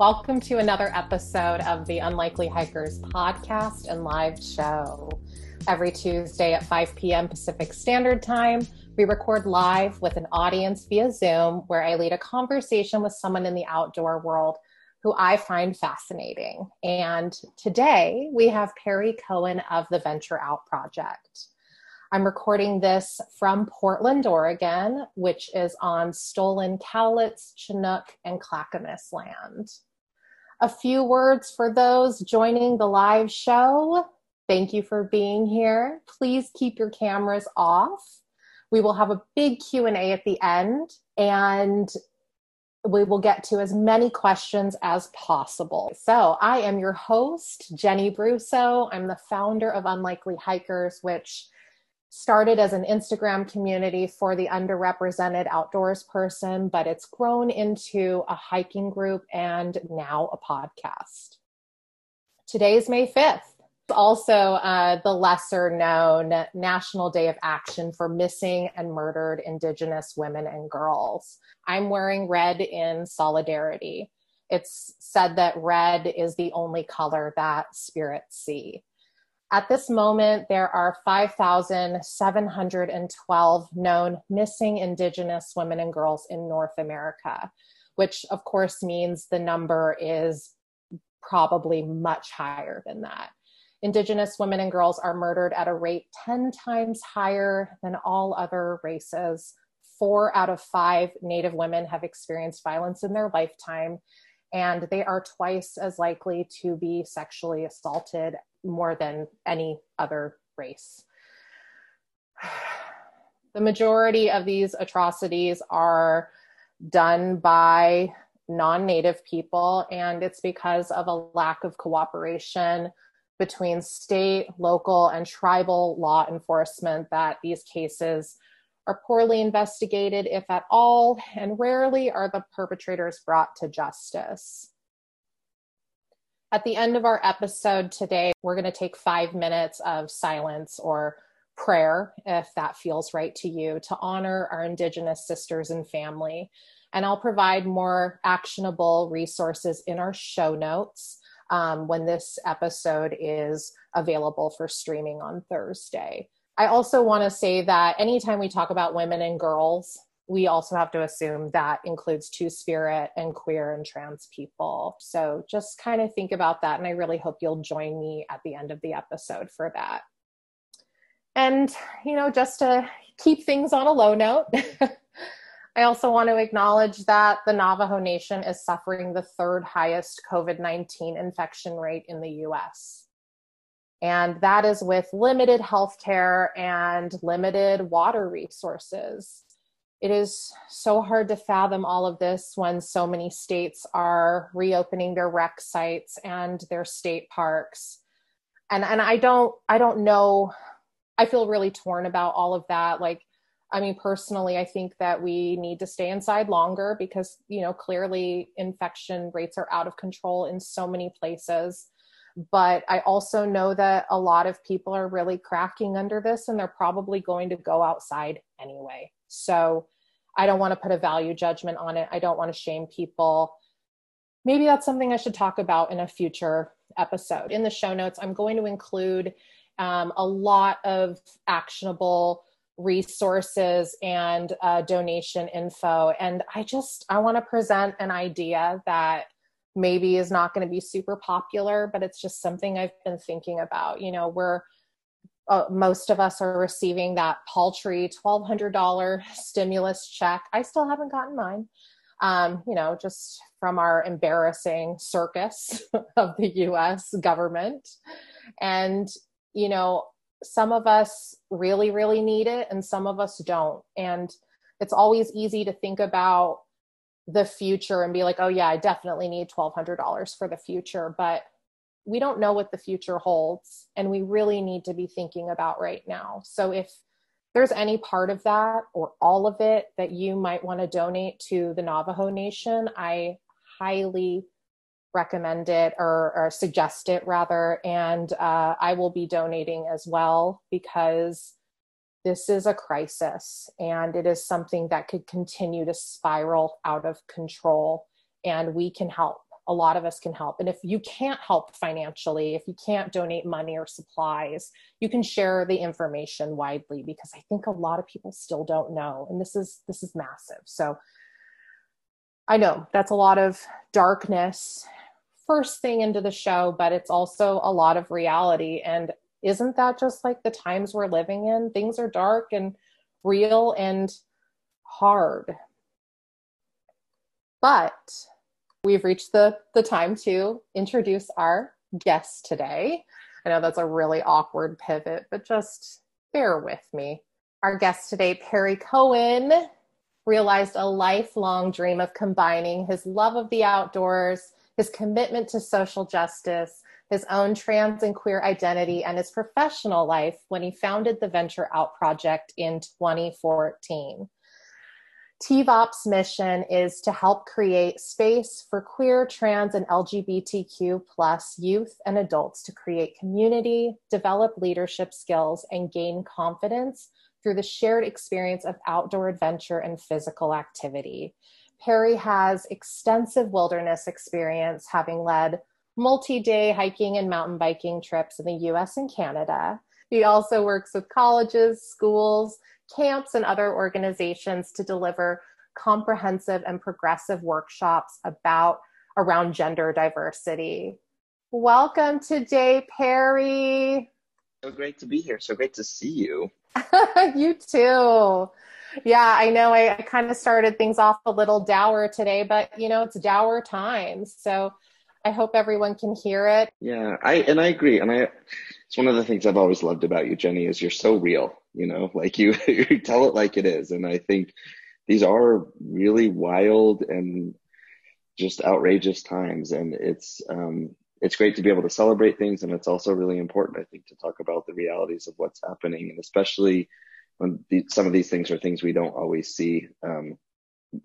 Welcome to another episode of the Unlikely Hikers podcast and live show. Every Tuesday at 5 p.m. Pacific Standard Time, we record live with an audience via Zoom where I lead a conversation with someone in the outdoor world who I find fascinating. And today we have Perry Cohen of the Venture Out Project. I'm recording this from Portland, Oregon, which is on stolen Cowlitz, Chinook, and Clackamas land a few words for those joining the live show. Thank you for being here. Please keep your cameras off. We will have a big Q&A at the end and we will get to as many questions as possible. So, I am your host, Jenny Bruso. I'm the founder of Unlikely Hikers, which started as an Instagram community for the underrepresented outdoors person, but it's grown into a hiking group and now a podcast. Today's May 5th. Also, uh, the lesser known National Day of Action for Missing and Murdered Indigenous Women and Girls. I'm wearing red in solidarity. It's said that red is the only color that spirits see. At this moment, there are 5,712 known missing Indigenous women and girls in North America, which of course means the number is probably much higher than that. Indigenous women and girls are murdered at a rate 10 times higher than all other races. Four out of five Native women have experienced violence in their lifetime, and they are twice as likely to be sexually assaulted more than any other race. The majority of these atrocities are done by non native people, and it's because of a lack of cooperation between state, local, and tribal law enforcement that these cases are poorly investigated, if at all, and rarely are the perpetrators brought to justice. At the end of our episode today, we're going to take five minutes of silence or prayer, if that feels right to you, to honor our Indigenous sisters and family. And I'll provide more actionable resources in our show notes um, when this episode is available for streaming on Thursday. I also want to say that anytime we talk about women and girls, we also have to assume that includes two spirit and queer and trans people. So just kind of think about that. And I really hope you'll join me at the end of the episode for that. And, you know, just to keep things on a low note, I also want to acknowledge that the Navajo Nation is suffering the third highest COVID 19 infection rate in the US. And that is with limited healthcare and limited water resources. It is so hard to fathom all of this when so many states are reopening their rec sites and their state parks. And and i don't i don't know. I feel really torn about all of that. Like i mean personally i think that we need to stay inside longer because you know clearly infection rates are out of control in so many places but i also know that a lot of people are really cracking under this and they're probably going to go outside anyway so I don't want to put a value judgment on it. I don't want to shame people. Maybe that's something I should talk about in a future episode. In the show notes, I'm going to include um, a lot of actionable resources and uh, donation info. And I just, I want to present an idea that maybe is not going to be super popular, but it's just something I've been thinking about. You know, we're, uh, most of us are receiving that paltry $1,200 stimulus check. I still haven't gotten mine, um, you know, just from our embarrassing circus of the US government. And, you know, some of us really, really need it, and some of us don't. And it's always easy to think about the future and be like, oh, yeah, I definitely need $1,200 for the future. But we don't know what the future holds and we really need to be thinking about right now so if there's any part of that or all of it that you might want to donate to the navajo nation i highly recommend it or, or suggest it rather and uh, i will be donating as well because this is a crisis and it is something that could continue to spiral out of control and we can help a lot of us can help. And if you can't help financially, if you can't donate money or supplies, you can share the information widely because I think a lot of people still don't know. And this is this is massive. So I know that's a lot of darkness first thing into the show, but it's also a lot of reality. And isn't that just like the times we're living in? Things are dark and real and hard. But we've reached the, the time to introduce our guest today. I know that's a really awkward pivot, but just bear with me. Our guest today, Perry Cohen, realized a lifelong dream of combining his love of the outdoors, his commitment to social justice, his own trans and queer identity, and his professional life when he founded the Venture Out Project in 2014. TVOP's mission is to help create space for queer, trans, and LGBTQ plus youth and adults to create community, develop leadership skills, and gain confidence through the shared experience of outdoor adventure and physical activity. Perry has extensive wilderness experience, having led multi day hiking and mountain biking trips in the US and Canada. He also works with colleges, schools, camps and other organizations to deliver comprehensive and progressive workshops about around gender diversity. Welcome today, Perry. So great to be here. So great to see you. you too. Yeah, I know I, I kind of started things off a little dour today, but you know, it's dour times. So I hope everyone can hear it. Yeah, I and I agree. And I it's one of the things I've always loved about you, Jenny, is you're so real you know like you you tell it like it is and i think these are really wild and just outrageous times and it's um it's great to be able to celebrate things and it's also really important i think to talk about the realities of what's happening and especially when the, some of these things are things we don't always see um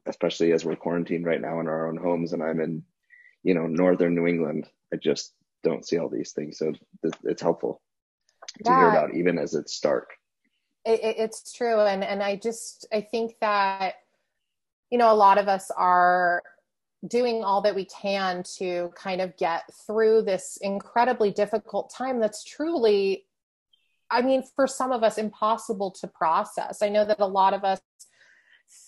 especially as we're quarantined right now in our own homes and i'm in you know northern new england i just don't see all these things. So it's helpful to yeah. hear about even as it's stark. It, it's true. And and i just i think that you know a lot of us are doing all that we can to kind of get through this incredibly difficult time that's truly i mean for some of us impossible to process. I know that a lot of us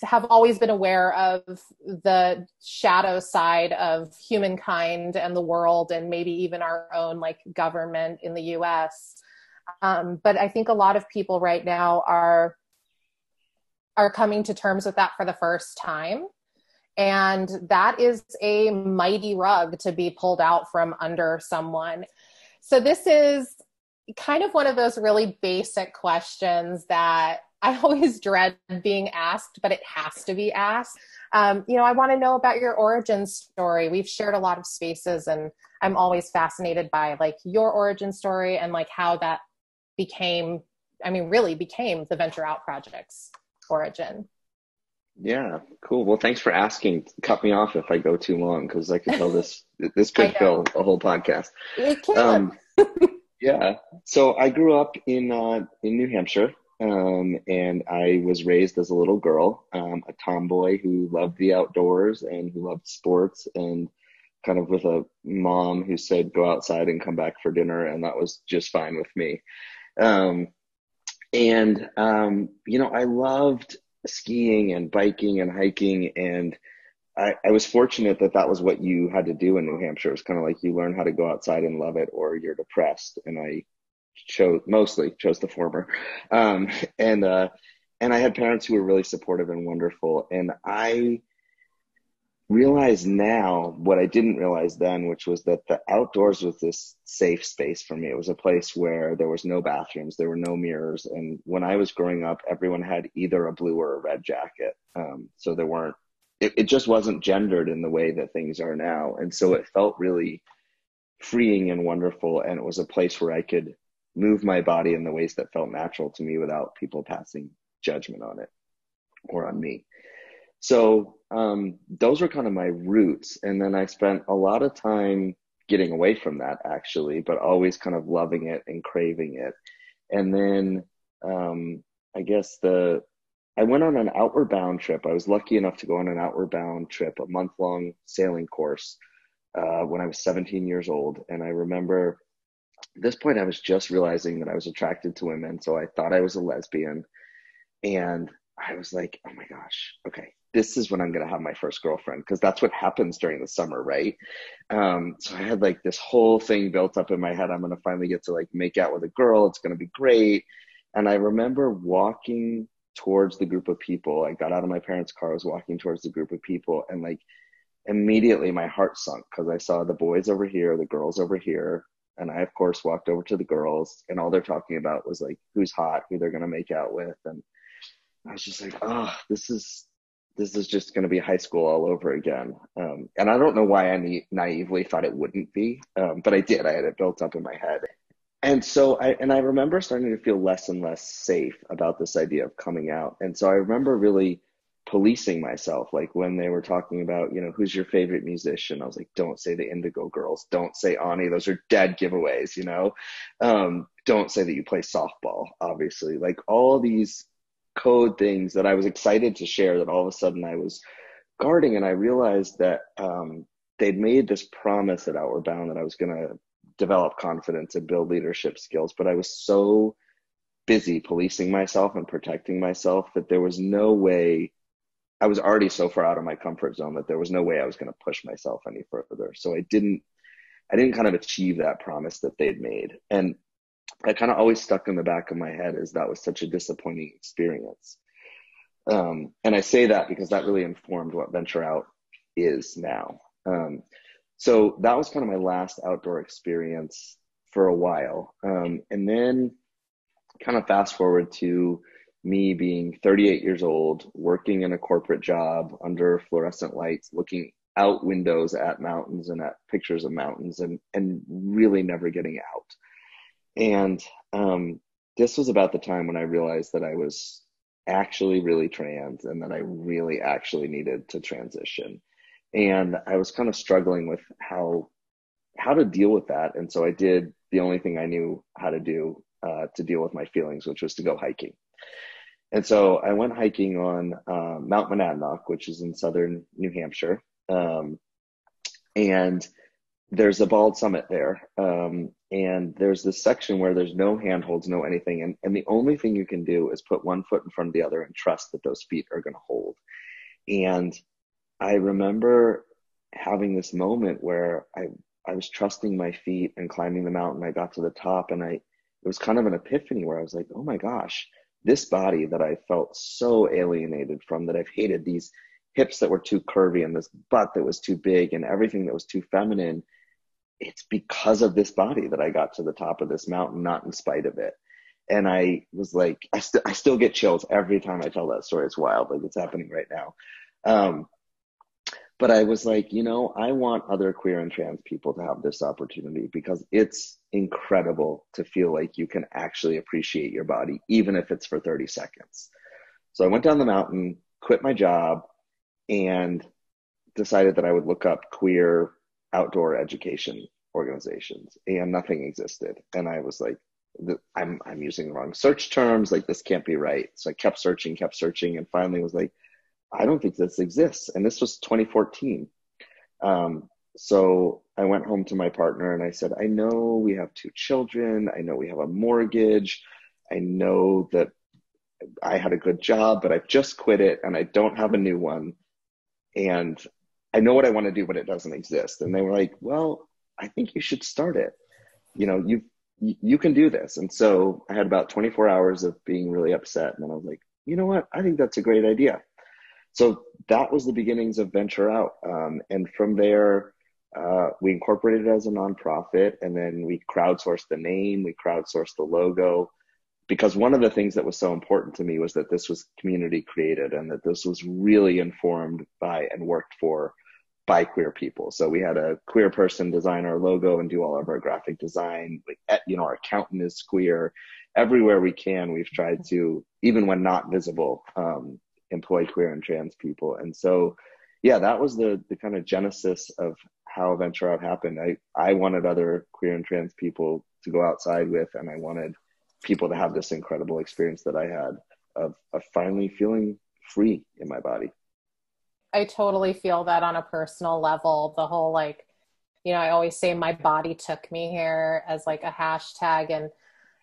have always been aware of the shadow side of humankind and the world and maybe even our own like government in the US um, but I think a lot of people right now are are coming to terms with that for the first time. And that is a mighty rug to be pulled out from under someone. So, this is kind of one of those really basic questions that I always dread being asked, but it has to be asked. Um, you know, I want to know about your origin story. We've shared a lot of spaces, and I'm always fascinated by like your origin story and like how that became i mean really became the venture out project's origin. Yeah cool. Well thanks for asking. Cut me off if i go too long because i could tell this this could fill a whole podcast. It can. Um, yeah. So i grew up in uh, in new hampshire um, and I was raised as a little girl, um, a tomboy who loved the outdoors and who loved sports, and kind of with a mom who said go outside and come back for dinner, and that was just fine with me. Um, and, um, you know, I loved skiing and biking and hiking. And I, I was fortunate that that was what you had to do in New Hampshire. It was kind of like you learn how to go outside and love it or you're depressed. And I chose mostly chose the former. Um, and, uh, and I had parents who were really supportive and wonderful. And I, realize now what I didn't realize then, which was that the outdoors was this safe space for me. It was a place where there was no bathrooms, there were no mirrors, and when I was growing up, everyone had either a blue or a red jacket. Um, so there weren't. It, it just wasn't gendered in the way that things are now, and so it felt really freeing and wonderful. And it was a place where I could move my body in the ways that felt natural to me without people passing judgment on it or on me. So um, those were kind of my roots. And then I spent a lot of time getting away from that actually, but always kind of loving it and craving it. And then um, I guess the I went on an outward bound trip. I was lucky enough to go on an outward bound trip, a month long sailing course uh, when I was 17 years old. And I remember at this point, I was just realizing that I was attracted to women. So I thought I was a lesbian. And I was like, oh my gosh, okay, this is when I'm going to have my first girlfriend because that's what happens during the summer, right? Um, so I had like this whole thing built up in my head. I'm going to finally get to like make out with a girl. It's going to be great. And I remember walking towards the group of people. I got out of my parents' car, I was walking towards the group of people, and like immediately my heart sunk because I saw the boys over here, the girls over here. And I, of course, walked over to the girls, and all they're talking about was like who's hot, who they're to make out with. And I was just like, oh, this is this is just to be high school all over again. Um, and I don't know why I na- naively thought it wouldn't be, um, but I did. I had it built up in my head. And so I, and I remember starting to feel less and less safe about this idea of coming out. And so I remember really policing myself. Like when they were talking about, you know, who's your favorite musician? I was like, don't say the Indigo Girls. Don't say Ani. Those are dead giveaways, you know? Um, don't say that you play softball, obviously. Like all these code things that I was excited to share that all of a sudden I was guarding. And I realized that um, they'd made this promise at Outward Bound that I was going to develop confidence and build leadership skills. But I was so busy policing myself and protecting myself that there was no way I was already so far out of my comfort zone that there was no way I was going to push myself any further. So I didn't I didn't kind of achieve that promise that they'd made. And I kind of always stuck in the back of my head is that was such a disappointing experience. Um, and I say that because that really informed what Venture Out is now. Um, so that was kind of my last outdoor experience for a while. Um, and then kind of fast forward to me being 38 years old, working in a corporate job under fluorescent lights, looking out windows at mountains and at pictures of mountains and, and really never getting out. And um, this was about the time when I realized that I was actually really trans and that I really actually needed to transition. And I was kind of struggling with how how to deal with that. And so I did the only thing I knew how to do uh, to deal with my feelings, which was to go hiking. And so I went hiking on uh, Mount Monadnock, which is in southern New Hampshire. Um, and there's a bald summit there. Um, and there's this section where there's no handholds, no anything. And, and the only thing you can do is put one foot in front of the other and trust that those feet are going to hold. And I remember having this moment where I, I was trusting my feet and climbing the mountain. I got to the top and I, it was kind of an epiphany where I was like, oh my gosh, this body that I felt so alienated from, that I've hated, these hips that were too curvy and this butt that was too big and everything that was too feminine it's because of this body that I got to the top of this mountain, not in spite of it. And I was like, I still, I still get chills every time I tell that story. It's wild. Like it's happening right now. Um, but I was like, you know, I want other queer and trans people to have this opportunity because it's incredible to feel like you can actually appreciate your body, even if it's for 30 seconds. So I went down the mountain, quit my job, and decided that I would look up queer outdoor education organizations and nothing existed. And i was like i'm i'm using the wrong search terms like this can't be right. So i kept searching kept searching and finally was like i don't think this exists. And this was 2014 um, so i went home to my partner and i said i know we have two children i know we have a mortgage i know that i had a good job but i've just quit it and i don't have a new one and I know what I want to do, but it doesn't exist. And they were like, well, I think you should start it. You know, you you can do this. And so I had about 24 hours of being really upset. And then I was like, you know what? I think that's a great idea. So that was the beginnings of Venture Out. Um, and from there, uh, we incorporated it as a nonprofit and then we crowdsourced the name, we crowdsourced the logo. Because one of the things that was so important to me was that this was community created and that this was really informed by and worked for by queer people. So we had a queer person design our logo and do all of our graphic design. Eh, you know, our accountant is queer. Everywhere we can, we've tried to, even when not visible, um, employ queer and trans people. And so, yeah, that was the the kind of genesis of how Venture Out happened. I I wanted other queer and trans people to go outside with, and I wanted people to have this incredible experience that I had of of finally feeling free in my body. I totally feel that on a personal level. The whole like you know, I always say my body took me here as like a hashtag. And,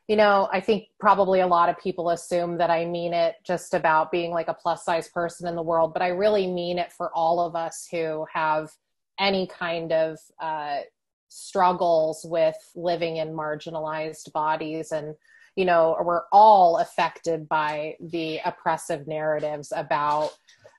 you know, I think probably a lot of people assume that I mean it just about being like a plus size person in the world, but I really mean it for all of us who have any kind of uh, struggles with living in marginalized bodies and you know we're all affected by the oppressive narratives about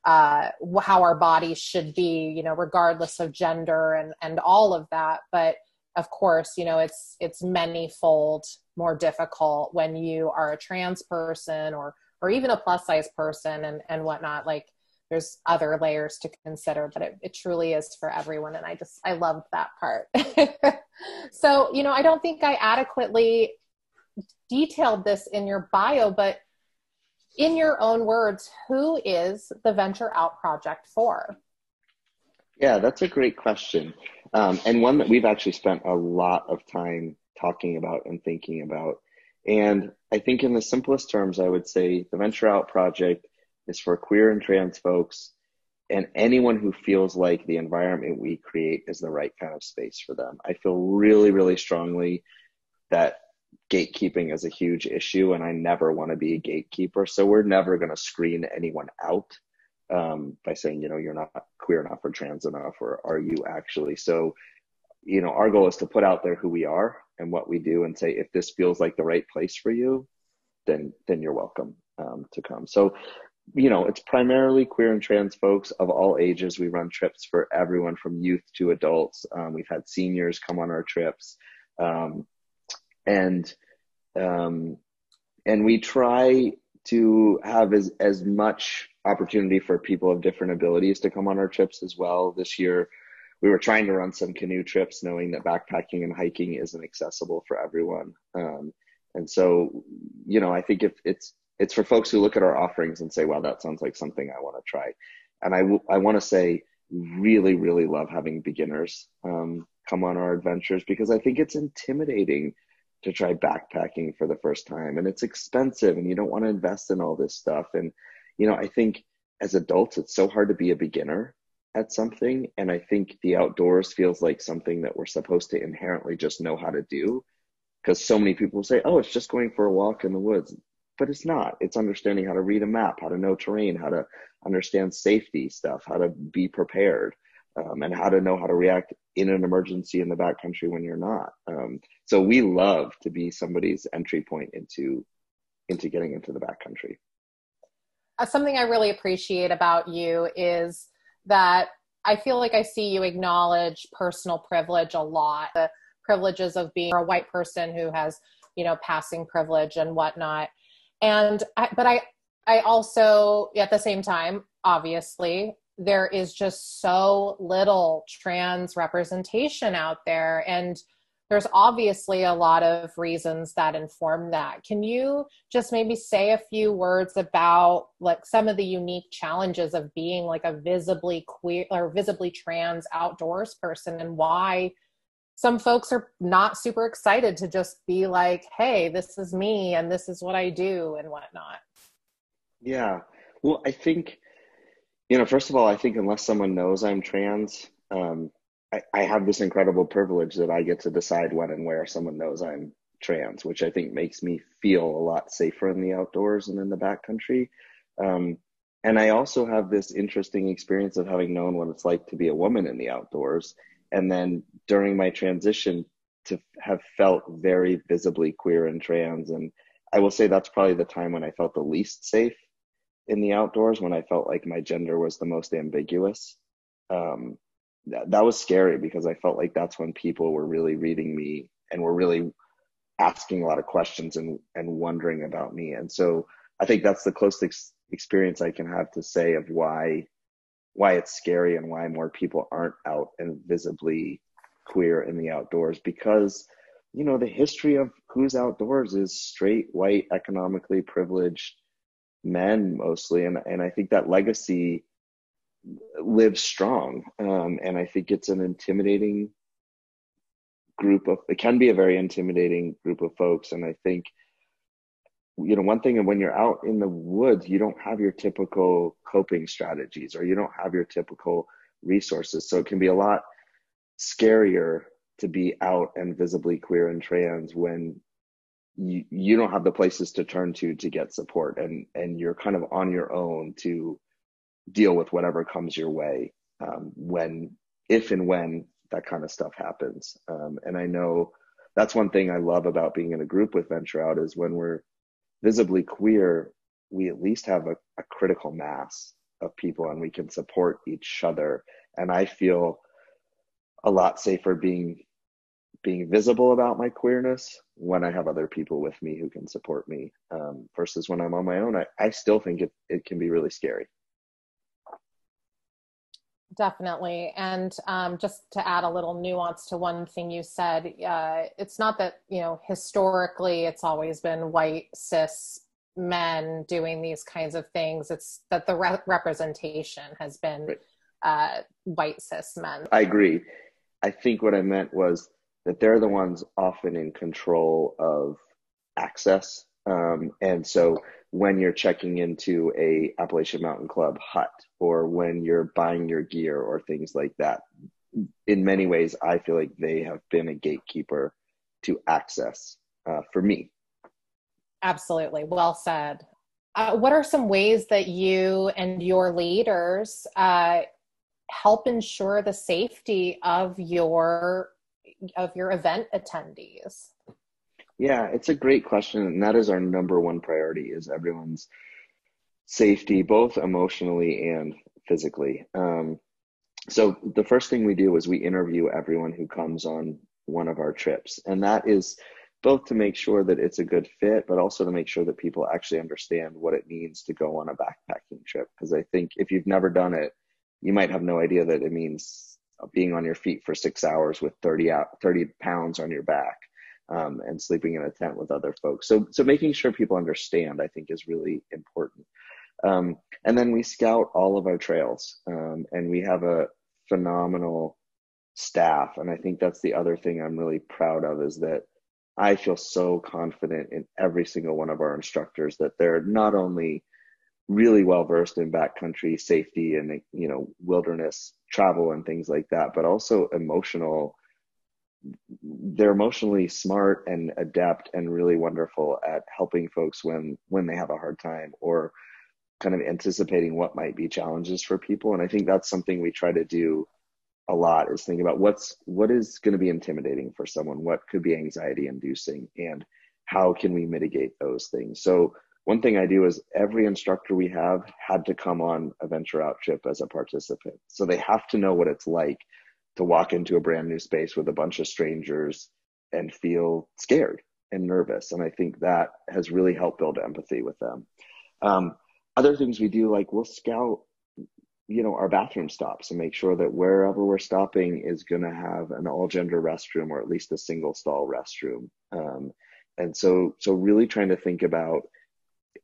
uh, how our bodies should be you know regardless of gender and and all of that but of course you know it's it's many-fold more difficult when you are a trans person or or even a plus size person and and whatnot. Like there's other layers to consider but it, it truly is for everyone. And i just i loved that part. So you know i don't think i adequately detailed this in your bio but in your own words who is the venture out project for? Yeah that's a great question um, and one that we've actually spent a lot of time talking about and thinking about and i think in the simplest terms i would say the venture out project is for queer and trans folks and anyone who feels like the environment we create is the right kind of space for them. I feel really, really strongly that gatekeeping is a huge issue, and I never want to be a gatekeeper. So we're never going to screen anyone out um, by saying, you know, you're not queer enough or trans enough, or are you actually? So, you know, our goal is to put out there who we are and what we do, and say if this feels like the right place for you, then then you're welcome um, to come. So you know, it's primarily queer and trans folks of all ages. We run trips for everyone from youth to adults. Um, we've had seniors come on our trips, um, and um, and we try to have as as much opportunity for people of different abilities to come on our trips as well. This year, we were trying to run some canoe trips, knowing that backpacking and hiking isn't accessible for everyone. Um, and so, you know, I think if it's it's for folks who look at our offerings and say, wow, that sounds like something I want to try. And I, w- I want to say, really, really love having beginners um, come on our adventures because I think it's intimidating to try backpacking for the first time and it's expensive and you don't want to invest in all this stuff. And, you know, I think as adults, it's so hard to be a beginner at something. And I think the outdoors feels like something that we're supposed to inherently just know how to do because so many people say, oh, it's just going for a walk in the woods but it's not. It's understanding how to read a map, how to know terrain, how to understand safety stuff, how to be prepared, um, and how to know how to react in an emergency in the backcountry when you're not. Um, so we love to be somebody's entry point into into getting into the backcountry. Uh, something I really appreciate about you is that I feel like I see you acknowledge personal privilege a lot. The privileges of being a white person who has, you know, passing privilege and whatnot and I, but i i also at the same time obviously there is just so little trans representation out there and there's obviously a lot of reasons that inform that can you just maybe say a few words about like some of the unique challenges of being like a visibly queer or visibly trans outdoors person and why some folks are not super excited to just be like, hey, this is me and this is what I do and whatnot. Yeah. Well, I think, you know, first of all, I think unless someone knows I'm trans, um, I, I have this incredible privilege that I get to decide when and where someone knows I'm trans, which I think makes me feel a lot safer in the outdoors and in the backcountry. Um, and I also have this interesting experience of having known what it's like to be a woman in the outdoors and then during my transition to have felt very visibly queer and trans and i will say that's probably the time when i felt the least safe in the outdoors when i felt like my gender was the most ambiguous um, that, that was scary because i felt like that's when people were really reading me and were really asking a lot of questions and and wondering about me. And so i think that's the closest experience i can have to say of why why it's scary and why more people aren't out and visibly queer in the outdoors because you know the history of who's outdoors is straight white economically privileged men mostly. And and I think that legacy lives strong. Um, and I think it's an intimidating group of it can be a very intimidating group of folks. And I think you know one thing and when you're out in the woods you don't have your typical coping strategies or you don't have your typical resources. So it can be a lot scarier to be out and visibly queer and trans when you, you don't have the places to turn to to get support and and you're kind of on your own to deal with whatever comes your way um, when if and when that kind of stuff happens um, and i know that's one thing i love about being in a group with venture out is when we're visibly queer we at least have a, a critical mass of people and we can support each other and i feel a lot safer being being visible about my queerness when I have other people with me who can support me um, versus when I'm on my own. I, I still think it, it can be really scary. Definitely. And um, just to add a little nuance to one thing you said, uh, it's not that, you know, historically it's always been white cis men doing these kinds of things. It's that the re- representation has been right. uh, white cis men. I agree. I think what I meant was that they're the ones often in control of access. Um, and so when you're checking into a Appalachian Mountain Club hut or when you're buying your gear or things like that, in many ways, I feel like they have been a gatekeeper to access uh, for me. Absolutely. Well said. Uh, what are some ways that you and your leaders uh, help ensure the safety of your of your event attendees? Yeah, it's a great question, and that is our number one priority: is everyone's safety, both emotionally and physically. Um, so the first thing we do is we interview everyone who comes on one of our trips, and that is both to make sure that it's a good fit, but also to make sure that people actually understand what it means to go on a backpacking trip. Because I think if you've never done it, you might have no idea that it means being on your feet for six hours with 30 out 30 pounds on your back um, and sleeping in a tent with other folks. So so making sure people understand i think is really important. Um, and then we scout all of our trails um, and we have a phenomenal staff. And i think that's the other thing i'm really proud of is that i feel so confident in every single one of our instructors that they're not only really well versed in backcountry safety and you know wilderness travel and things like that but also emotional they're emotionally smart and adept and really wonderful at helping folks when when they have a hard time or kind of anticipating what might be challenges for people. And i think that's something we try to do a lot is think about what's what is going to be intimidating for someone? What could be anxiety inducing? And how can we mitigate those things? So one thing I do is every instructor we have had to come on a venture out trip as a participant. So they have to know what it's like to walk into a brand new space with a bunch of strangers and feel scared and nervous. And I think that has really helped build empathy with them. Um, other things we do, like we'll scout, you know, our bathroom stops and make sure that wherever we're stopping is going to have an all gender restroom or at least a single stall restroom. Um, and so, so really trying to think about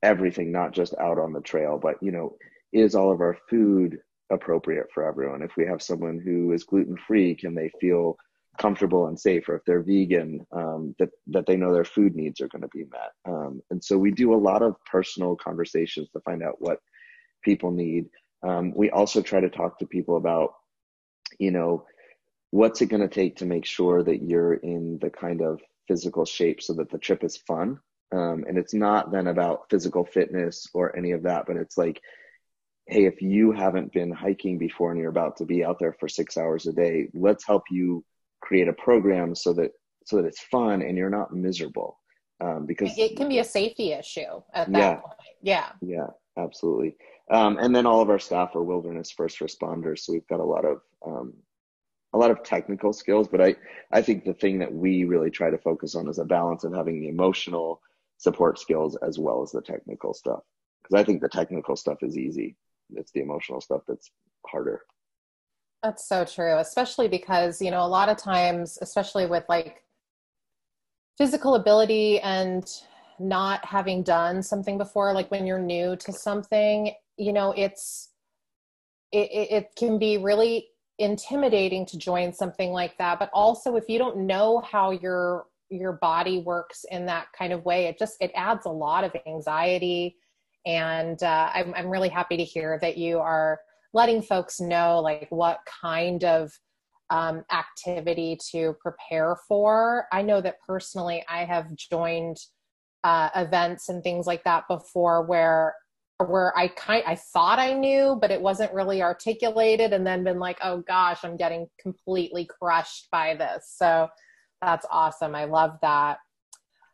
everything, not just out on the trail, but you know, is all of our food appropriate for everyone? If we have someone who is gluten free, can they feel comfortable and safe? Or if they're vegan, um, that that they know their food needs are going to be met. Um, and so we do a lot of personal conversations to find out what people need. Um, we also try to talk to people about, you know, what's it going to take to make sure that you're in the kind of physical shape so that the trip is fun um, and it's not then about physical fitness or any of that, but it's like, hey, if you haven't been hiking before and you're about to be out there for six hours a day, let's help you create a program so that so that it's fun and you're not miserable. Um, because it can be a safety issue at that yeah, point. Yeah. Yeah, absolutely. Um, and then all of our staff are wilderness first responders, so we've got a lot of um, a lot of technical skills. But I I think the thing that we really try to focus on is a balance of having the emotional support skills as well as the technical stuff. Because I think the technical stuff is easy. It's the emotional stuff that's harder. That's so true, especially because, you know, a lot of times, especially with like physical ability and not having done something before, like when you're new to something, you know, it's, it, it can be really intimidating to join something like that. But also, if you don't know how your your body works in that kind of way it just it adds a lot of anxiety and uh, I'm, I'm really happy to hear that you are letting folks know like what kind of um, activity to prepare for. I know that personally, I have joined uh, events and things like that before where where I kind I thought I knew, but it wasn't really articulated, and then been like, oh gosh, I'm getting completely crushed by this. So that's awesome. I love that.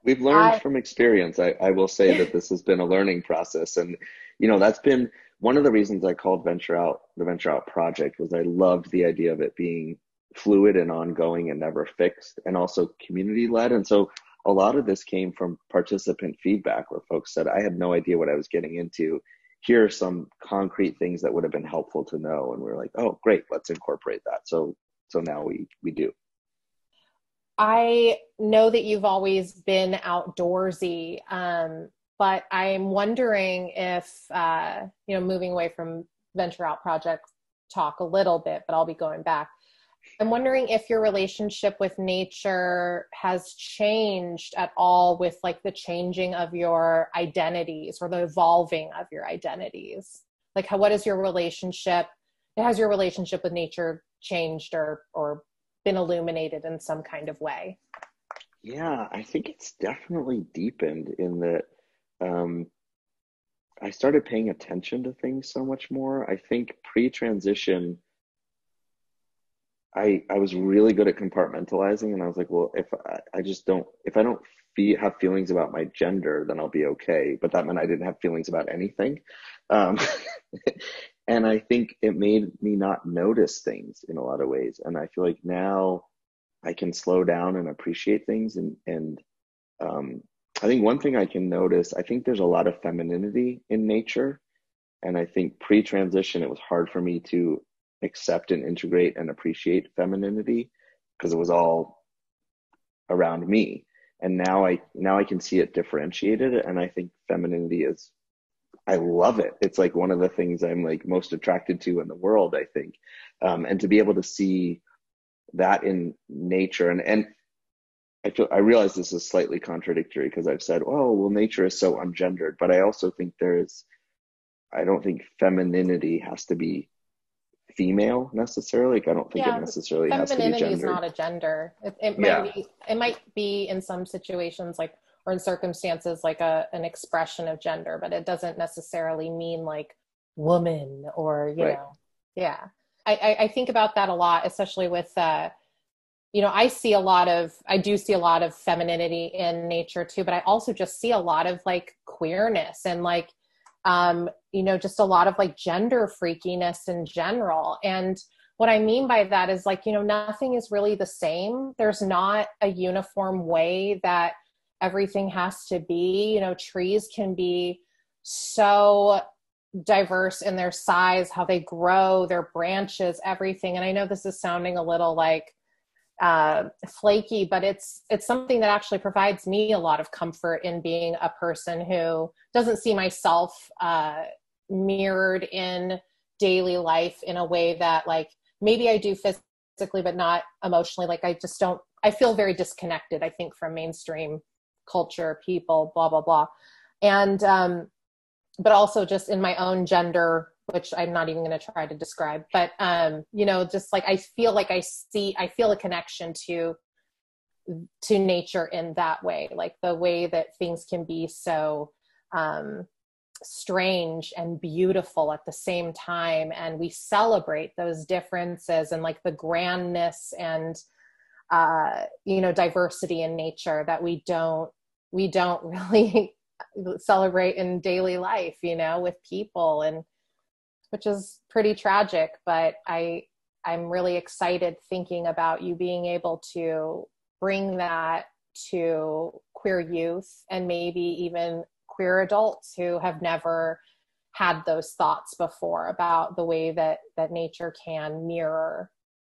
We've learned I, from experience. I, I will say that this has been a learning process, and you know that's been one of the reasons I called Venture Out the Venture Out project was I loved the idea of it being fluid and ongoing and never fixed, and also community led. And so a lot of this came from participant feedback where folks said, I had no idea what I was getting into. Here are some concrete things that would have been helpful to know. And we are like, oh, great, let's incorporate that. So, so now we, we do. I know that you've always been outdoorsy, um, but I'm wondering if, uh, you know, moving away from Venture Out Project talk a little bit, but I'll be going back. I'm wondering if your relationship with nature has changed at all with like the changing of your identities or the evolving of your identities. Like how what is your relationship? Has your relationship with nature changed or or been illuminated in some kind of way? Yeah, I think it's definitely deepened in that um, I started paying attention to things so much more. I think pre transition, I I was really good at compartmentalizing, and I was like, well, if I, I just don't, if I don't have feelings about my gender, then I'll be okay. But that meant I didn't have feelings about anything, um, and I think it made me not notice things in a lot of ways. And I feel like now I can slow down and appreciate things, and and um, I think one thing I can notice, I think there's a lot of femininity in nature. And I think pre transition, it was hard for me to accept and integrate and appreciate femininity because it was all around me and now i now i can see it differentiated and i think femininity is i love it it's like one of the things i'm like most attracted to in the world i think um, and to be able to see that in nature and and i feel i realize this is slightly contradictory because i've said oh well nature is so ungendered but i also think there is i don't think femininity has to be female necessarily. Like I don't think yeah, it necessarily has to be gender. is not a gender. It, it might yeah. be. It might be in some situations like or in circumstances like a an expression of gender, but it doesn't necessarily mean like woman or you right. know. Yeah, I, I, I think about that a lot, especially with. uh you know, I see a lot of, I do see a lot of femininity in nature too, but I also just see a lot of like queerness and like um, you know, just a lot of like gender freakiness in general. And what I mean by that is like, you know, nothing is really the same. There's not a uniform way that everything has to be. You know, trees can be so diverse in their size, how they grow, their branches, everything. And I know this is sounding a little like uh, flaky, but it's it's something that actually provides me a lot of comfort in being a person who doesn't see myself uh, mirrored in daily life in a way that like maybe I do physically, but not emotionally. Like I just don't. I feel very disconnected. I think from mainstream culture, people, blah blah blah, and um, but also just in my own gender which I'm not even going to try to describe. But um, you know, just like I feel like I see, I feel a connection to to nature in that way, like the way that things can be so um, strange and beautiful at the same time, and we celebrate those differences and like the grandness and uh, you know diversity in nature that we don't we don't really celebrate in daily life you know with people and which is pretty tragic. But I I'm really excited thinking about you being able to bring that to queer youth and maybe even queer adults who have never had those thoughts before about the way that that nature can mirror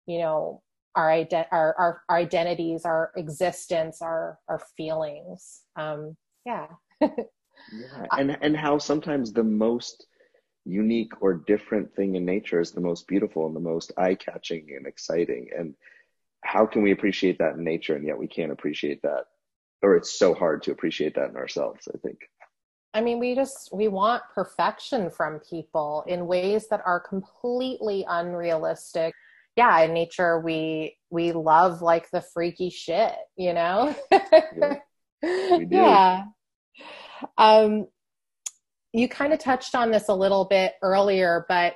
you know our, ident- our, our, our identities our existence our our feelings. Um yeah. Yeah and and how sometimes the most unique or different thing in nature is the most beautiful and the most eye-catching and exciting and how can we appreciate that in nature and yet we can't appreciate that or it's so hard to appreciate that in ourselves i think? I mean we just we want perfection from people in ways that are completely unrealistic yeah, in nature we we love like the freaky shit, you know? yeah. yeah. Um you kind of touched on this a little bit earlier, but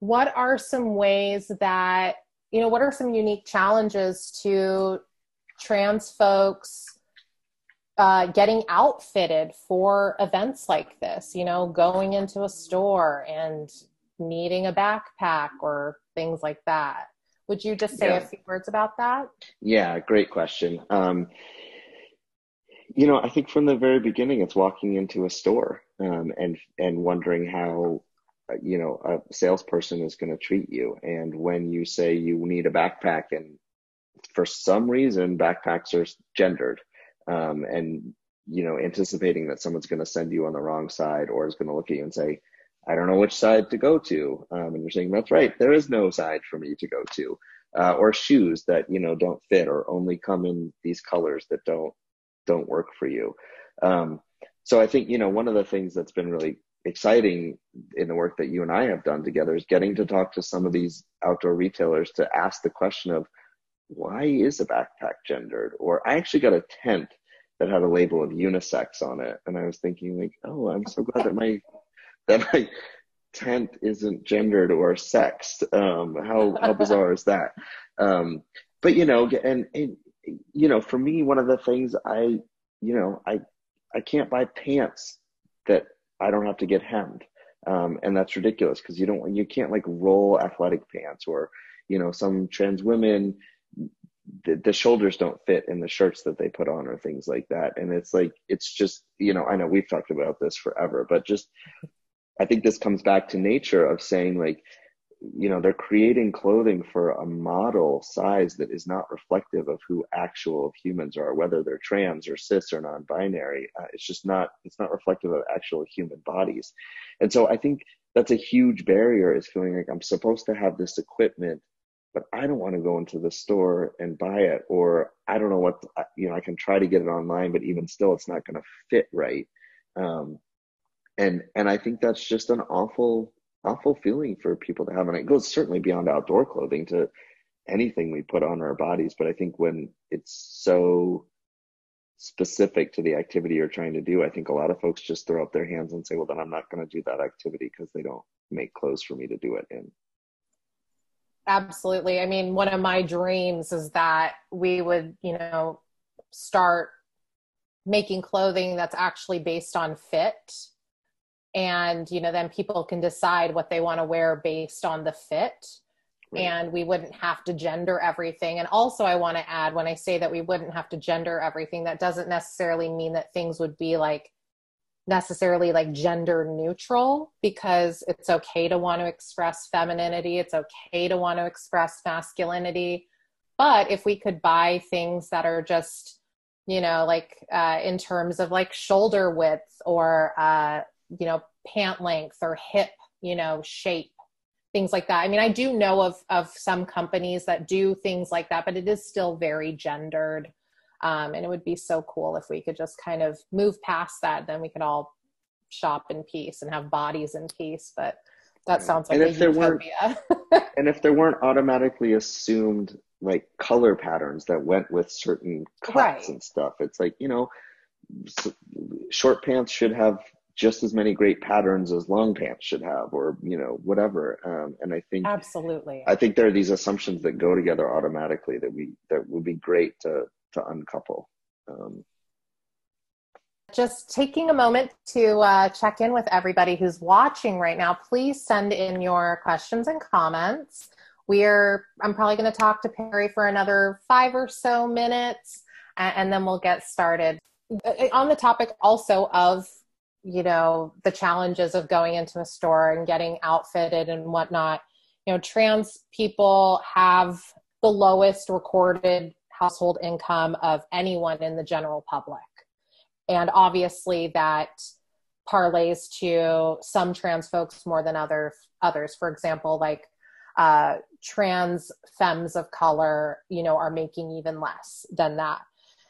what are some ways that you know what are some unique challenges to trans folks uh, getting outfitted for events like this you know going into a store and needing a backpack or things like that would you just say yeah. a few words about that? Yeah great question. Um, you know i think from the very beginning it's walking into a store um, and and wondering how you know a salesperson is going to treat you. And when you say you need a backpack and for some reason backpacks are gendered um, and you know anticipating that someone's going to send you on the wrong side or is going to look at you and say i don't know which side to go to um, and you're saying that's right there is no side for me to go to uh, or shoes that you know don't fit or only come in these colors that don't don't work for you um, so i think you know one of the things that's been really exciting in the work that you and I have done together is getting to talk to some of these outdoor retailers to ask the question of why is a backpack gendered? Or I actually got a tent that had a label of unisex on it, and I was thinking like, oh, I'm so glad that my that my tent isn't gendered or sexed. Um, how how bizarre is that? Um, but you know, and, and you know, for me, one of the things I you know I I can't buy pants that I don't have to get hemmed. Um, and that's ridiculous because you don't you can't like roll athletic pants or you know some trans women the, the, shoulders don't fit in the shirts that they put on or things like that and it's like it's just you know i know we've talked about this forever but just i think this comes back to nature of saying like you know they're creating clothing for a model size that is not reflective of who actual humans are whether they're trans or cis or non-binary. Uh, it's just not it's not reflective of actual human bodies. And so i think that's a huge barrier is feeling like i'm supposed to have this equipment but i don't want to go into the store and buy it or i don't know what you know i can try to get it online but even still it's not going to fit right. Um, and and i think that's just an awful awful feeling for people to have. And it goes certainly beyond outdoor clothing to anything we put on our bodies. But I think when it's so specific to the activity you're trying to do, I think a lot of folks just throw up their hands and say, well, then I'm not going to do that activity because they don't make clothes for me to do it in. Absolutely. I mean, one of my dreams is that we would, you know, start making clothing that's actually based on fit and you know then people can decide what they want to wear based on the fit. Right. and we wouldn't have to gender everything. And also i want to add when i say that we wouldn't have to gender everything that doesn't necessarily mean that things would be like necessarily like gender neutral because it's okay to want to express femininity it's okay to want to express masculinity. But if we could buy things that are just you know like uh, in terms of like shoulder width or uh, you know pant length or hip you know shape things like that. I mean i do know of of some companies that do things like that but it is still very gendered. Um, and it would be so cool if we could just kind of move past that. Then we could all shop in peace and have bodies in peace. But that sounds like and if there weren't and if there weren't automatically assumed like color patterns that went with certain cuts right. and stuff it's like you know short pants should have just as many great patterns as long pants should have or you know whatever. Um, and i think absolutely. I think there are these assumptions that go together automatically that we that would be great to to uncouple. Um, just taking a moment to uh, check in with everybody who's watching right now. Please send in your questions and comments. We're i'm probably going to talk to perry for another five or so minutes and, and then we'll get started. Uh, on the topic also of you know the challenges of going into a store and getting outfitted and whatnot. You know trans people have the lowest recorded household income of anyone in the general public. And obviously that parlays to some trans folks more than other others. For example like uh, trans femmes of color you know are making even less than that.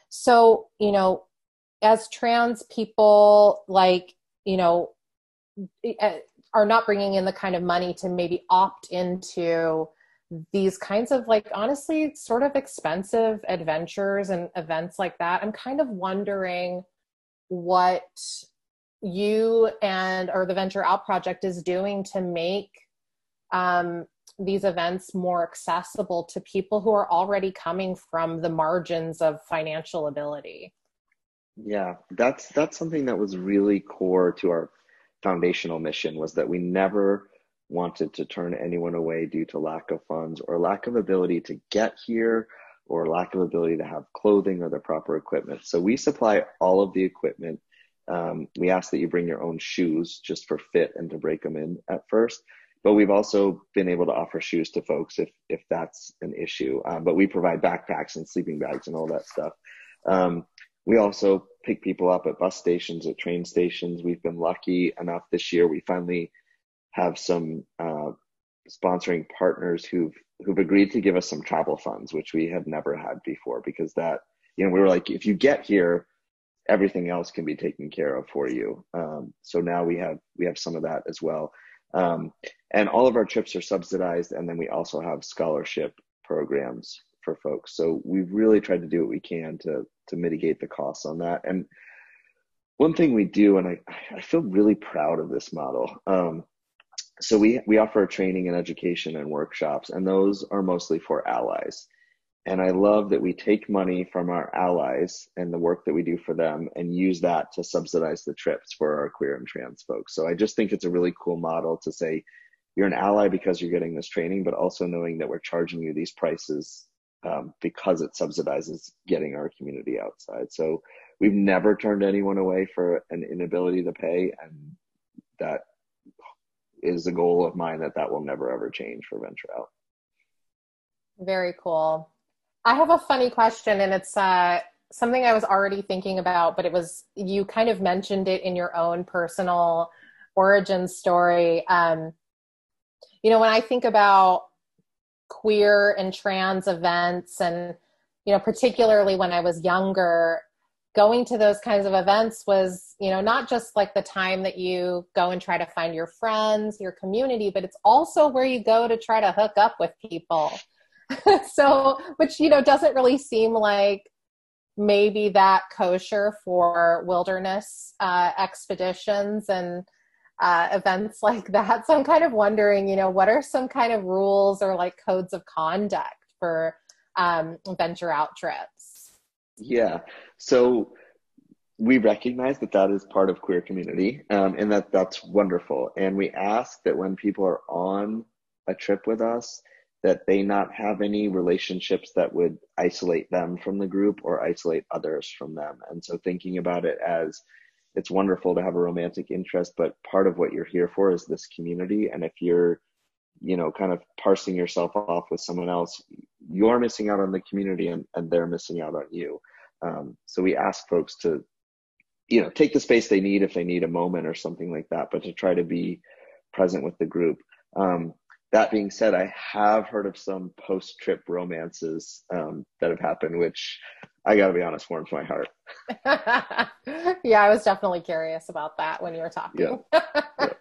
So you know as trans people like you know are not bringing in the kind of money to maybe opt into these kinds of like honestly sort of expensive adventures and events like that. I'm kind of wondering what you and or the venture out project is doing to make um, these events more accessible to people who are already coming from the margins of financial ability yeah that's that's something that was really core to our foundational mission was that we never wanted to turn anyone away due to lack of funds or lack of ability to get here or lack of ability to have clothing or the proper equipment so we supply all of the equipment um, we ask that you bring your own shoes just for fit and to break them in at first but we've also been able to offer shoes to folks if if that's an issue. Um, but we provide backpacks and sleeping bags and all that stuff. Um, we also pick people up at bus stations, at train stations. We've been lucky enough this year. We finally have some uh, sponsoring partners who've who've agreed to give us some travel funds, which we have never had before. Because that, you know, we were like, if you get here, everything else can be taken care of for you. Um, so now we have we have some of that as well. Um, and all of our trips are subsidized, and then we also have scholarship programs for folks. So we've really tried to do what we can to to mitigate the costs on that. And one thing we do, and I, I feel really proud of this model. Um, so we we offer training and education and workshops, and those are mostly for allies. And I love that we take money from our allies and the work that we do for them and use that to subsidize the trips for our queer and trans folks. So I just think it's a really cool model to say you're an ally because you're getting this training, but also knowing that we're charging you these prices um, because it subsidizes getting our community outside. So we've never turned anyone away for an inability to pay. And that is a goal of mine that that will never ever change for Venture Out. Very cool. I have a funny question, and it's uh, something I was already thinking about, but it was you kind of mentioned it in your own personal origin story. Um, you know, when I think about queer and trans events, and you know, particularly when I was younger, going to those kinds of events was, you know, not just like the time that you go and try to find your friends, your community, but it's also where you go to try to hook up with people. so, which, you know, doesn't really seem like maybe that kosher for wilderness uh, expeditions and uh, events like that. So I'm kind of wondering, you know, what are some kind of rules or like codes of conduct for um, venture out trips? Yeah. So we recognize that that is part of queer community um, and that that's wonderful. And we ask that when people are on a trip with us, that they not have any relationships that would isolate them from the group or isolate others from them. And so thinking about it as it's wonderful to have a romantic interest, but part of what you're here for is this community. And if you're, you know, kind of parsing yourself off with someone else, you're missing out on the community and, and they're missing out on you. Um, so we ask folks to, you know, take the space they need if they need a moment or something like that, but to try to be present with the group. Um, that being said, I have heard of some post trip romances um, that have happened, which I got to be honest, warms my heart. yeah, I was definitely curious about that when you were talking. Yeah. yeah.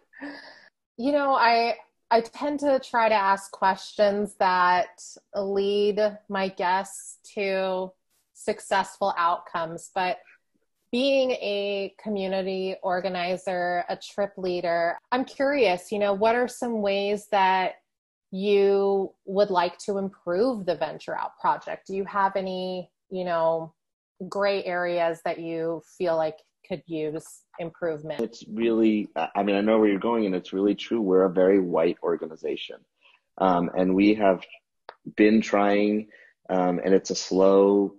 you know, I I tend to try to ask questions that lead my guests to successful outcomes, but being a community organizer, a trip leader, I'm curious, you know, what are some ways that you would like to improve the Venture Out project? Do you have any, you know, gray areas that you feel like could use improvement? It's really, I mean, I know where you're going, and it's really true. We're a very white organization. Um, and we have been trying, um, and it's a slow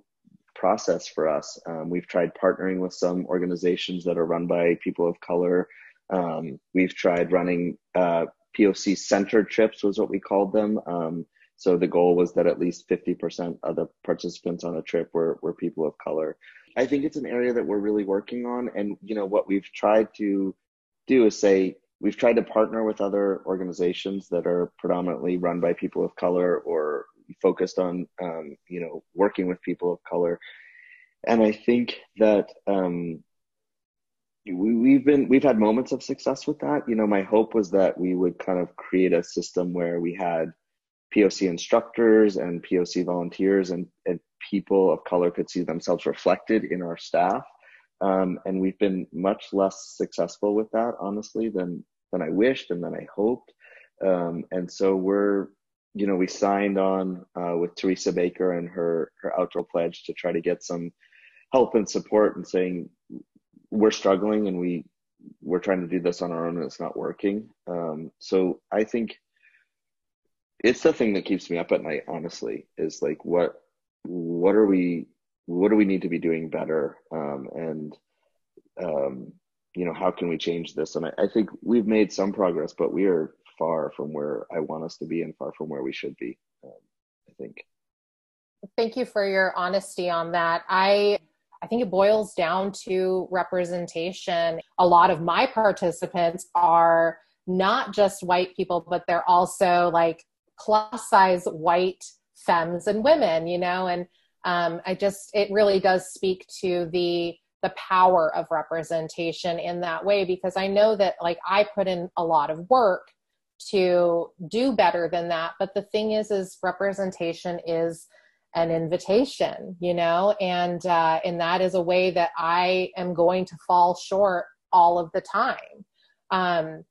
process for us. Um, we've tried partnering with some organizations that are run by people of color. Um, we've tried running uh, POC centered trips, was what we called them. Um, so the goal was that at least 50% of the participants on a trip were, were people of color. I think it's an area that we're really working on. And, you know, what we've tried to do is say, we've tried to partner with other organizations that are predominantly run by people of color or focused on um, you know working with people of color and i think that um, we, we've been we've had moments of success with that you know my hope was that we would kind of create a system where we had POC instructors and POC volunteers and, and people of color could see themselves reflected in our staff. Um, and we've been much less successful with that, honestly, than than I wished and than I hoped. Um, and so we're, you know, we signed on uh, with Teresa Baker and her her outdoor pledge to try to get some help and support and saying we're struggling and we we're trying to do this on our own and it's not working. Um, so I think it's the thing that keeps me up at night, honestly, is like what what are we what do we need to be doing better um, and um, you know how can we change this and I, I, think we've made some progress but we are far from where i want us to be and far from where we should be um, i think. Thank you for your honesty on that. I i think it boils down to representation. A lot of my participants are not just white people but they're also like plus size white femmes and women you know and um, i just it really does speak to the the power of representation in that way because I know that like I put in a lot of work to do better than that. But the thing is is representation is an invitation you know and uh, and that is a way that I am going to fall short all of the time. Um,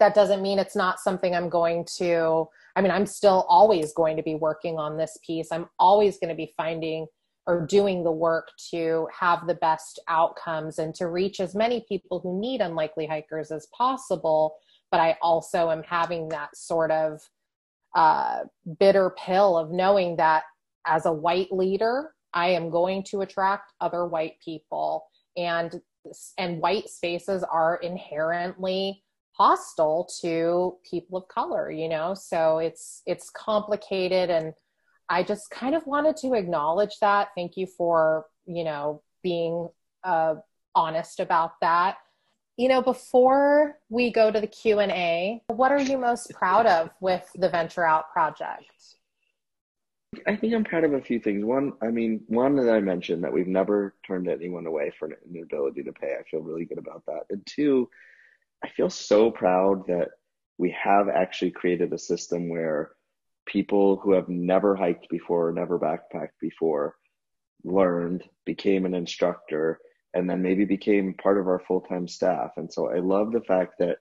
that doesn't mean it's not something I'm going to I mean I'm still always going to be working on this piece. I'm always going to be finding or doing the work to have the best outcomes and to reach as many people who need unlikely hikers as possible. But I also am having that sort of uh, bitter pill of knowing that as a white leader, I am going to attract other white people, and and white spaces are inherently hostile to people of color. You know, so it's it's complicated and I just kind of wanted to acknowledge that. Thank you for, you know, being uh, honest about that. You know, before we go to the Q&A, what are you most proud of with the Venture Out project? I think I'm proud of a few things. One, I mean, one that I mentioned that we've never turned anyone away for an inability to pay. I feel really good about that. And two, I feel so proud that we have actually created a system where people who have never hiked before, never backpacked before, learned, became an instructor, and then maybe became part of our full time staff. And so I love the fact that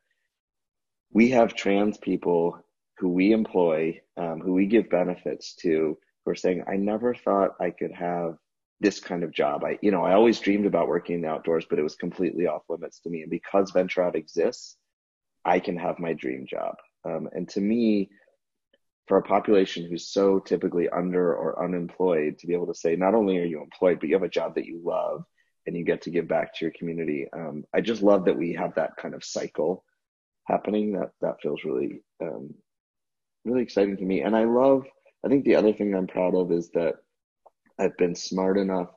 we have trans people who we employ, um, who we give benefits to, who are saying, I never thought I could have this kind of job. I, you know, I always dreamed about working in the outdoors, but it was completely off limits to me. And because Venture Out exists, I can have my dream job. Um, and to me, for a population who's so typically under or unemployed to be able to say not only are you employed but you have a job that you love and you get to give back to your community. Um, i just love that we have that kind of cycle happening. That that feels really um, really exciting to me. And i love i think the other thing i'm proud of is that i've been smart enough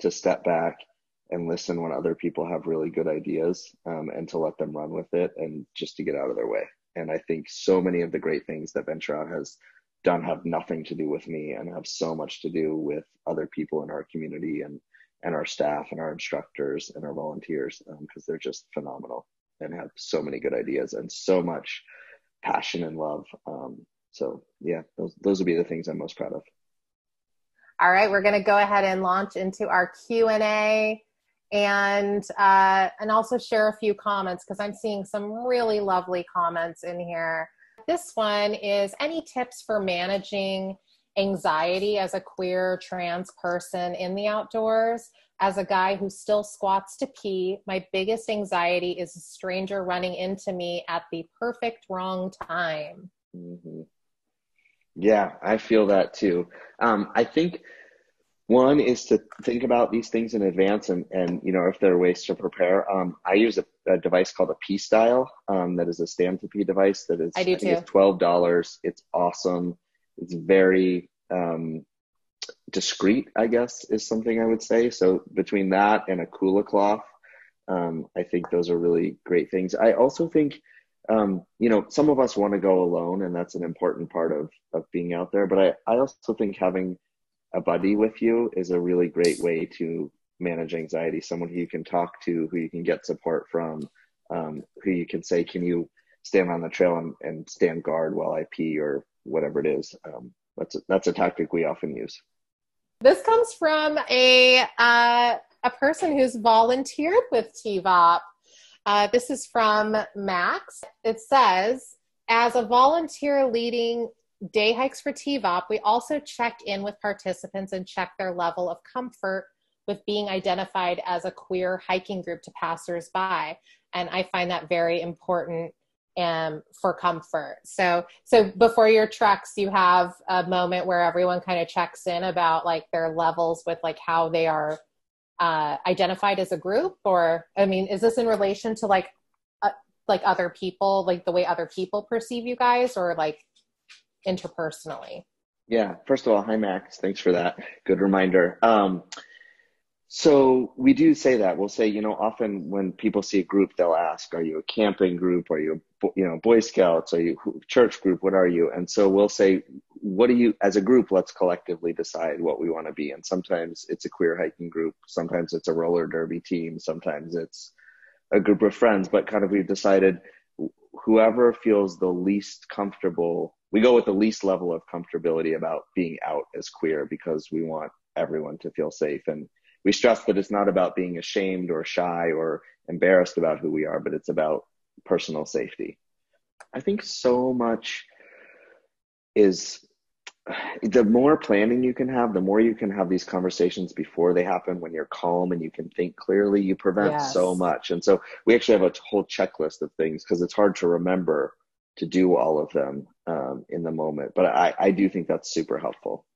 to step back and listen when other people have really good ideas um, and to let them run with it and just to get out of their way. And I think so many of the great things that Venture Out has done have nothing to do with me and have so much to do with other people in our community and and our staff and our instructors and our volunteers because um, they're just phenomenal and have so many good ideas and so much passion and love. Um, so yeah, those those would be the things I'm most proud of. All right, we're going to go ahead and launch into our Q and A and uh, and also share a few comments because I'm seeing some really lovely comments in here. This one is any tips for managing anxiety as a queer trans person in the outdoors? As a guy who still squats to pee, my biggest anxiety is a stranger running into me at the perfect wrong time. Mm-hmm. Yeah, I feel that too. Um, I think one is to think about these things in advance and, and you know, if there are ways to prepare. Um, I use a, a, device called a P-Style um, that is a stand to pee device that is I do too. $12. It's awesome. It's very um, discreet, I guess, is something I would say. So between that and a Kula cloth, um, I think those are really great things. I also think, um, you know, some of us want to go alone, and that's an important part of of being out there. But I, I also think having a buddy with you is a really great way to manage anxiety. Someone who you can talk to, who you can get support from, um, who you can say, "Can you stand on the trail and, and stand guard while I pee?" or whatever it is. Um, that's a, that's a tactic we often use. This comes from a uh, a person who's volunteered with TVOP. Uh, this is from Max. It says, as a volunteer leading day hikes for TVOP, we also check in with participants and check their level of comfort with being identified as a queer hiking group to passersby. And I find that very important um, for comfort. So, so before your treks, you have a moment where everyone kind of checks in about like their levels with like how they are uh, identified as a group, or I mean, is this in relation to like uh, like other people, like the way other people perceive you guys, or like interpersonally? Yeah. First of all, hi Max. Thanks for that. Good reminder. Um, so we do say that. We'll say, you know, often when people see a group, they'll ask, "Are you a camping group? Are you, a, you know, Boy Scouts? Are you a church group? What are you?" And so we'll say, "What do you, as a group? Let's collectively decide what we want to be." And sometimes it's a queer hiking group. Sometimes it's a roller derby team. Sometimes it's a group of friends. But kind of we've decided whoever feels the least comfortable, we go with the least level of comfortability about being out as queer because we want everyone to feel safe and we stress that it's not about being ashamed or shy or embarrassed about who we are, but it's about personal safety. I think so much is the more planning you can have, the more you can have these conversations before they happen when you're calm and you can think clearly, you prevent yes. so much. And so we actually have a whole checklist of things because it's hard to remember to do all of them um, in the moment. But I, I do think that's super helpful.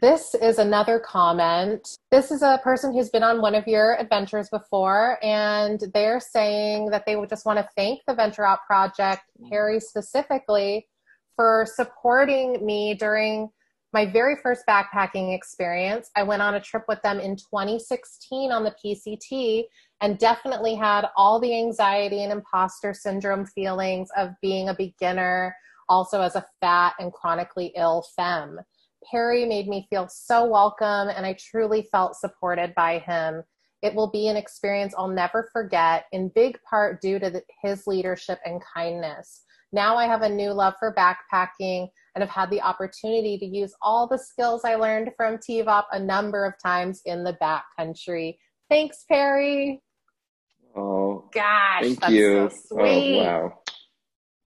This is another comment. This is a person who's been on one of your adventures before, and they're saying that they would just want to thank the Venture Out Project, Perry specifically, for supporting me during my very first backpacking experience. I went on a trip with them in 2016 on the PCT and definitely had all the anxiety and imposter syndrome feelings of being a beginner, also as a fat and chronically ill femme. Perry made me feel so welcome, and I truly felt supported by him. It will be an experience I'll never forget, in big part due to the, his leadership and kindness. Now I have a new love for backpacking and have had the opportunity to use all the skills I learned from TVOP a number of times in the backcountry. Thanks, Perry. Oh, gosh, thank you. So oh, sweet. Oh,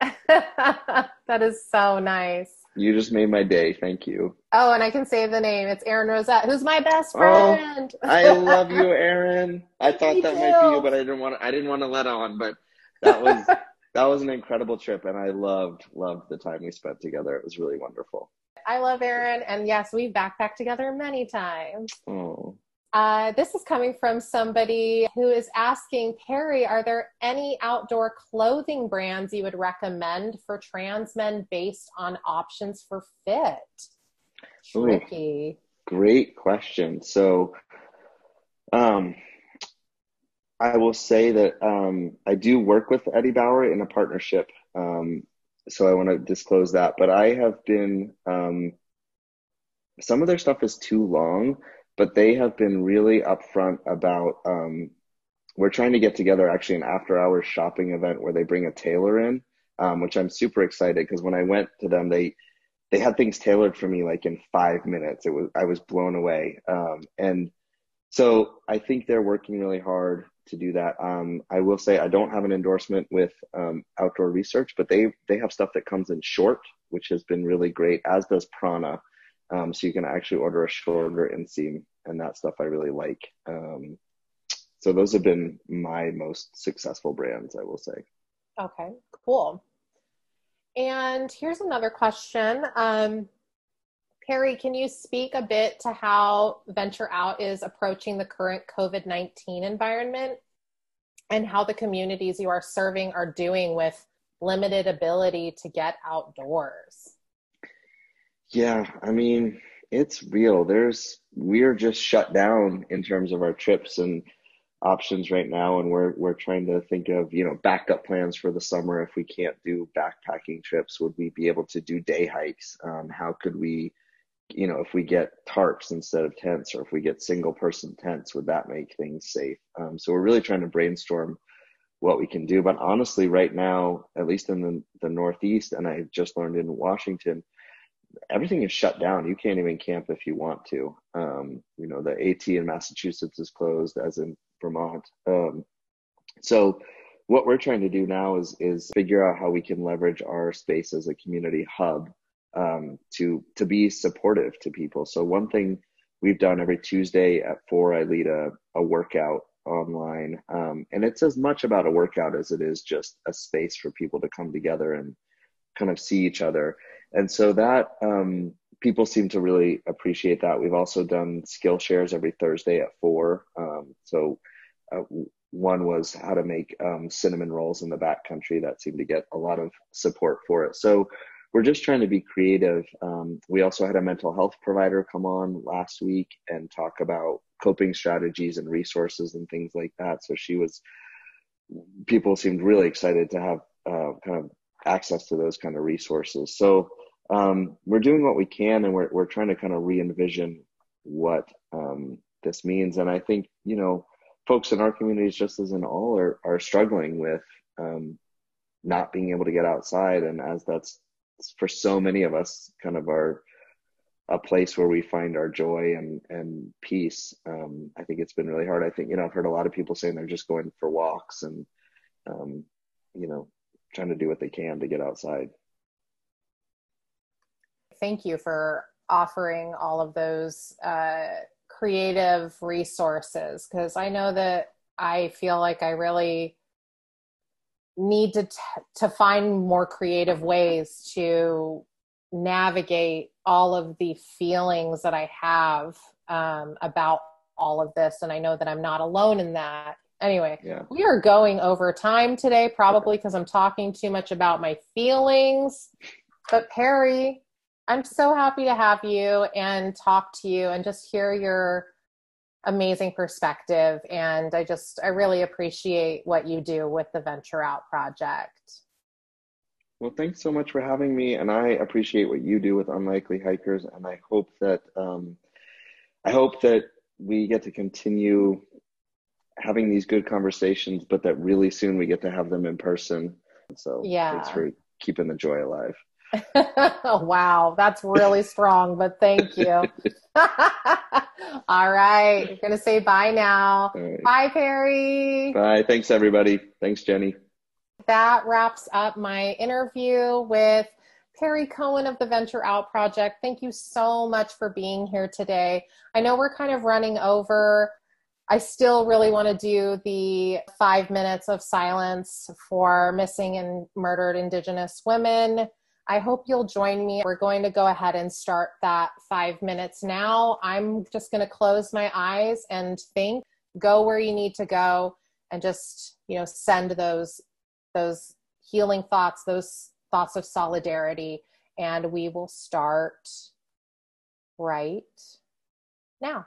wow. that is so nice. You just made my day. Thank you. Oh, and I can say the name. It's Aaron Rosette, who's my best oh, friend. Oh, I love you, Aaron. I thought that too. might be you, but I didn't want to, I didn't want to let on. But that was that was an incredible trip, and I loved loved the time we spent together. It was really wonderful. I love Aaron, and yes, we've backpacked together many times. Oh. Uh, this is coming from somebody who is asking Perry, are there any outdoor clothing brands you would recommend for trans men based on options for fit? Tricky. Ooh, great question. So, um, I will say that um, I do work with Eddie Bauer in a partnership. Um, so I want to disclose that. But I have been, um, some of their stuff is too long but they have been really upfront about um, we're trying to get together actually an after hours shopping event where they bring a tailor in um, which i'm super excited because when i went to them they they had things tailored for me like in five minutes. It was i was blown away. Um, and so i think they're working really hard to do that. Um, i will say i don't have an endorsement with um, outdoor research but they they have stuff that comes in short which has been really great as does prana um, so you can actually order a shorter inseam and that stuff I really like. Um, so those have been my most successful brands, I will say. Okay, cool. And here's another question. Um, Perry, can you speak a bit to how Venture Out is approaching the current COVID 19 environment and how the communities you are serving are doing with limited ability to get outdoors? Yeah, I mean, it's real. There's we're just shut down in terms of our trips and options right now and we're we're trying to think of, you know, backup plans for the summer if we can't do backpacking trips, would we be able to do day hikes? Um, how could we you know, if we get tarps instead of tents or if we get single person tents, would that make things safe? Um, so we're really trying to brainstorm what we can do. But honestly, right now, at least in the, the Northeast, and I just learned in Washington, everything is shut down. You can't even camp if you want to. Um, you know, the AT in Massachusetts is closed, as in Vermont. Um, so, what we're trying to do now is is figure out how we can leverage our space as a community hub um, to to be supportive to people. So, one thing we've done every Tuesday at four, I lead a, a workout online, um, and it's as much about a workout as it is just a space for people to come together and kind of see each other and so that um, people seem to really appreciate that. We've also done skill shares every Thursday at four. Um, so uh, one was how to make um, cinnamon rolls in the backcountry that seemed to get a lot of support for it. So we're just trying to be creative. Um, we also had a mental health provider come on last week and talk about coping strategies and resources and things like that. So she was, people seemed really excited to have uh, kind of access to those kind of resources. So um, we're doing what we can, and we're we're trying to kind of re-envision what um, this means. And I think you know, folks in our communities, just as in all, are are struggling with um, not being able to get outside, and as that's for so many of us, kind of our a place where we find our joy and and peace. Um, I think it's been really hard. I think you know I've heard a lot of people saying they're just going for walks and um, you know trying to do what they can to get outside thank you for offering all of those uh, creative resources because I know that I feel like I really need to t- to find more creative ways to navigate all of the feelings that I have um, about all of this, and I know that I'm not alone in that. Anyway, yeah. we are going over time today, probably because I'm talking too much about my feelings. But Perry, I'm so happy to have you and talk to you and just hear your amazing perspective. And I just, I really appreciate what you do with the Venture Out project. Well, thanks so much for having me. And I appreciate what you do with Unlikely Hikers. And I hope that, um, I hope that we get to continue having these good conversations, but that really soon we get to have them in person. So yeah. thanks for keeping the joy alive. wow, that's really strong, but thank you. All right, going to say bye now. Right. Bye, Perry. Bye. Thanks, everybody. Thanks, Jenny. That wraps up my interview with Perry Cohen of the Venture Out Project. Thank you so much for being here today. I know we're kind of running over. I still really want to do the five minutes of silence for missing and murdered Indigenous women. I hope you'll join me. We're going to go ahead and start that five minutes now. I'm just going to close my eyes and think, go where you need to go, and just, you know, send those, those healing thoughts, those thoughts of solidarity. And we will start right now.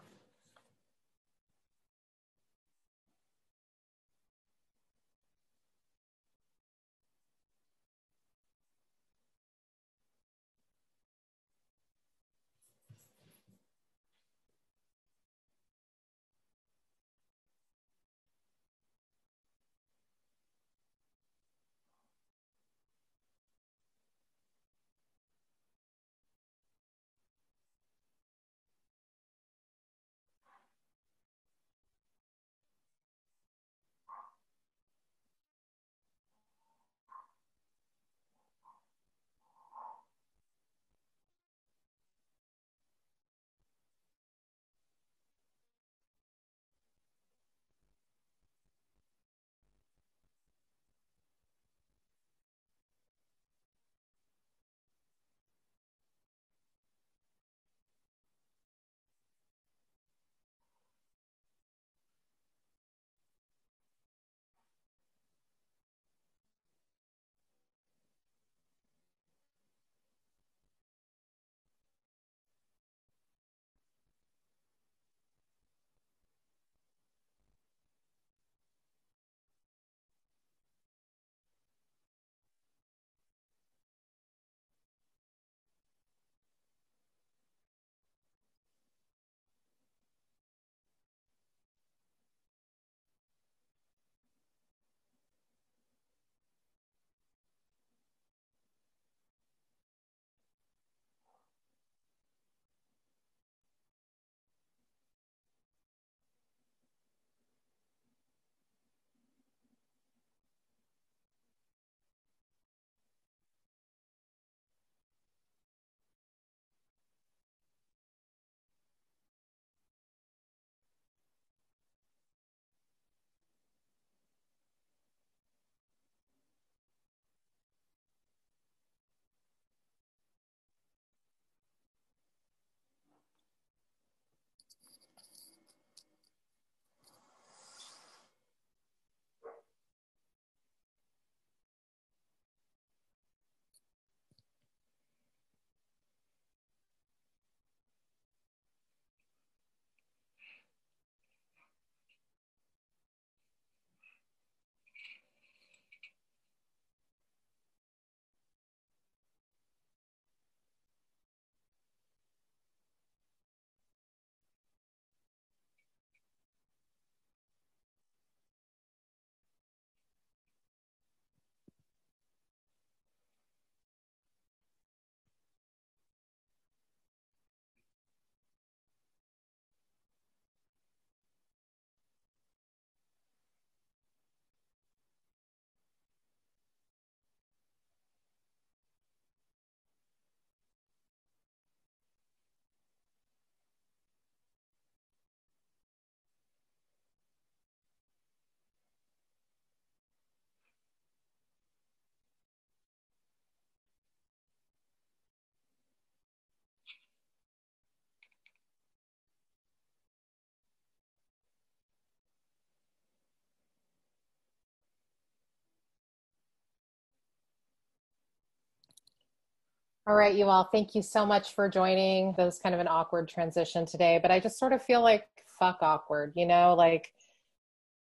All right, you all, thank you so much for joining. That was kind of an awkward transition today, but I just sort of feel like fuck awkward, you know, like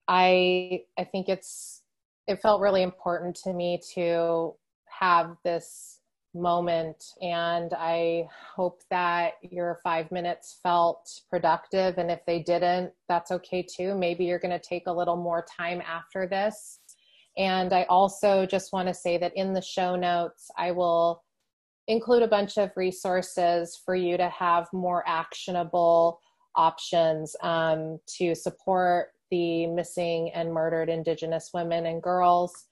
I I think it's it felt really important to me to have this moment and I hope that your 5 minutes felt productive and if they didn't, that's okay too. Maybe you're going to take a little more time after this. And I also just want to say that in the show notes, I will include a bunch of resources for you to have more actionable options um, to support the missing and murdered Indigenous women and girls.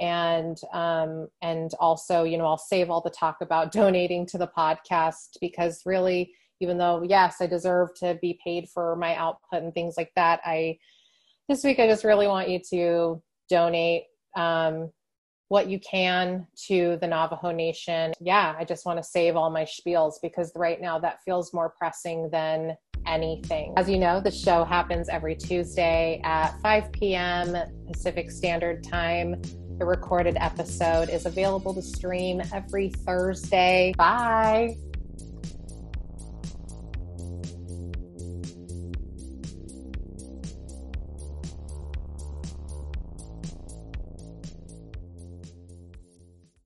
And um, and also, you know, I'll save all the talk about donating to the podcast because really, even though yes, I deserve to be paid for my output and things like that, I this week I just really want you to donate um, what you can to the Navajo Nation. Yeah, I just want to save all my spiels because right now that feels more pressing than anything. As you know, the show happens every Tuesday at 5 p.m. Pacific Standard Time. The recorded episode is available to stream every Thursday. Bye.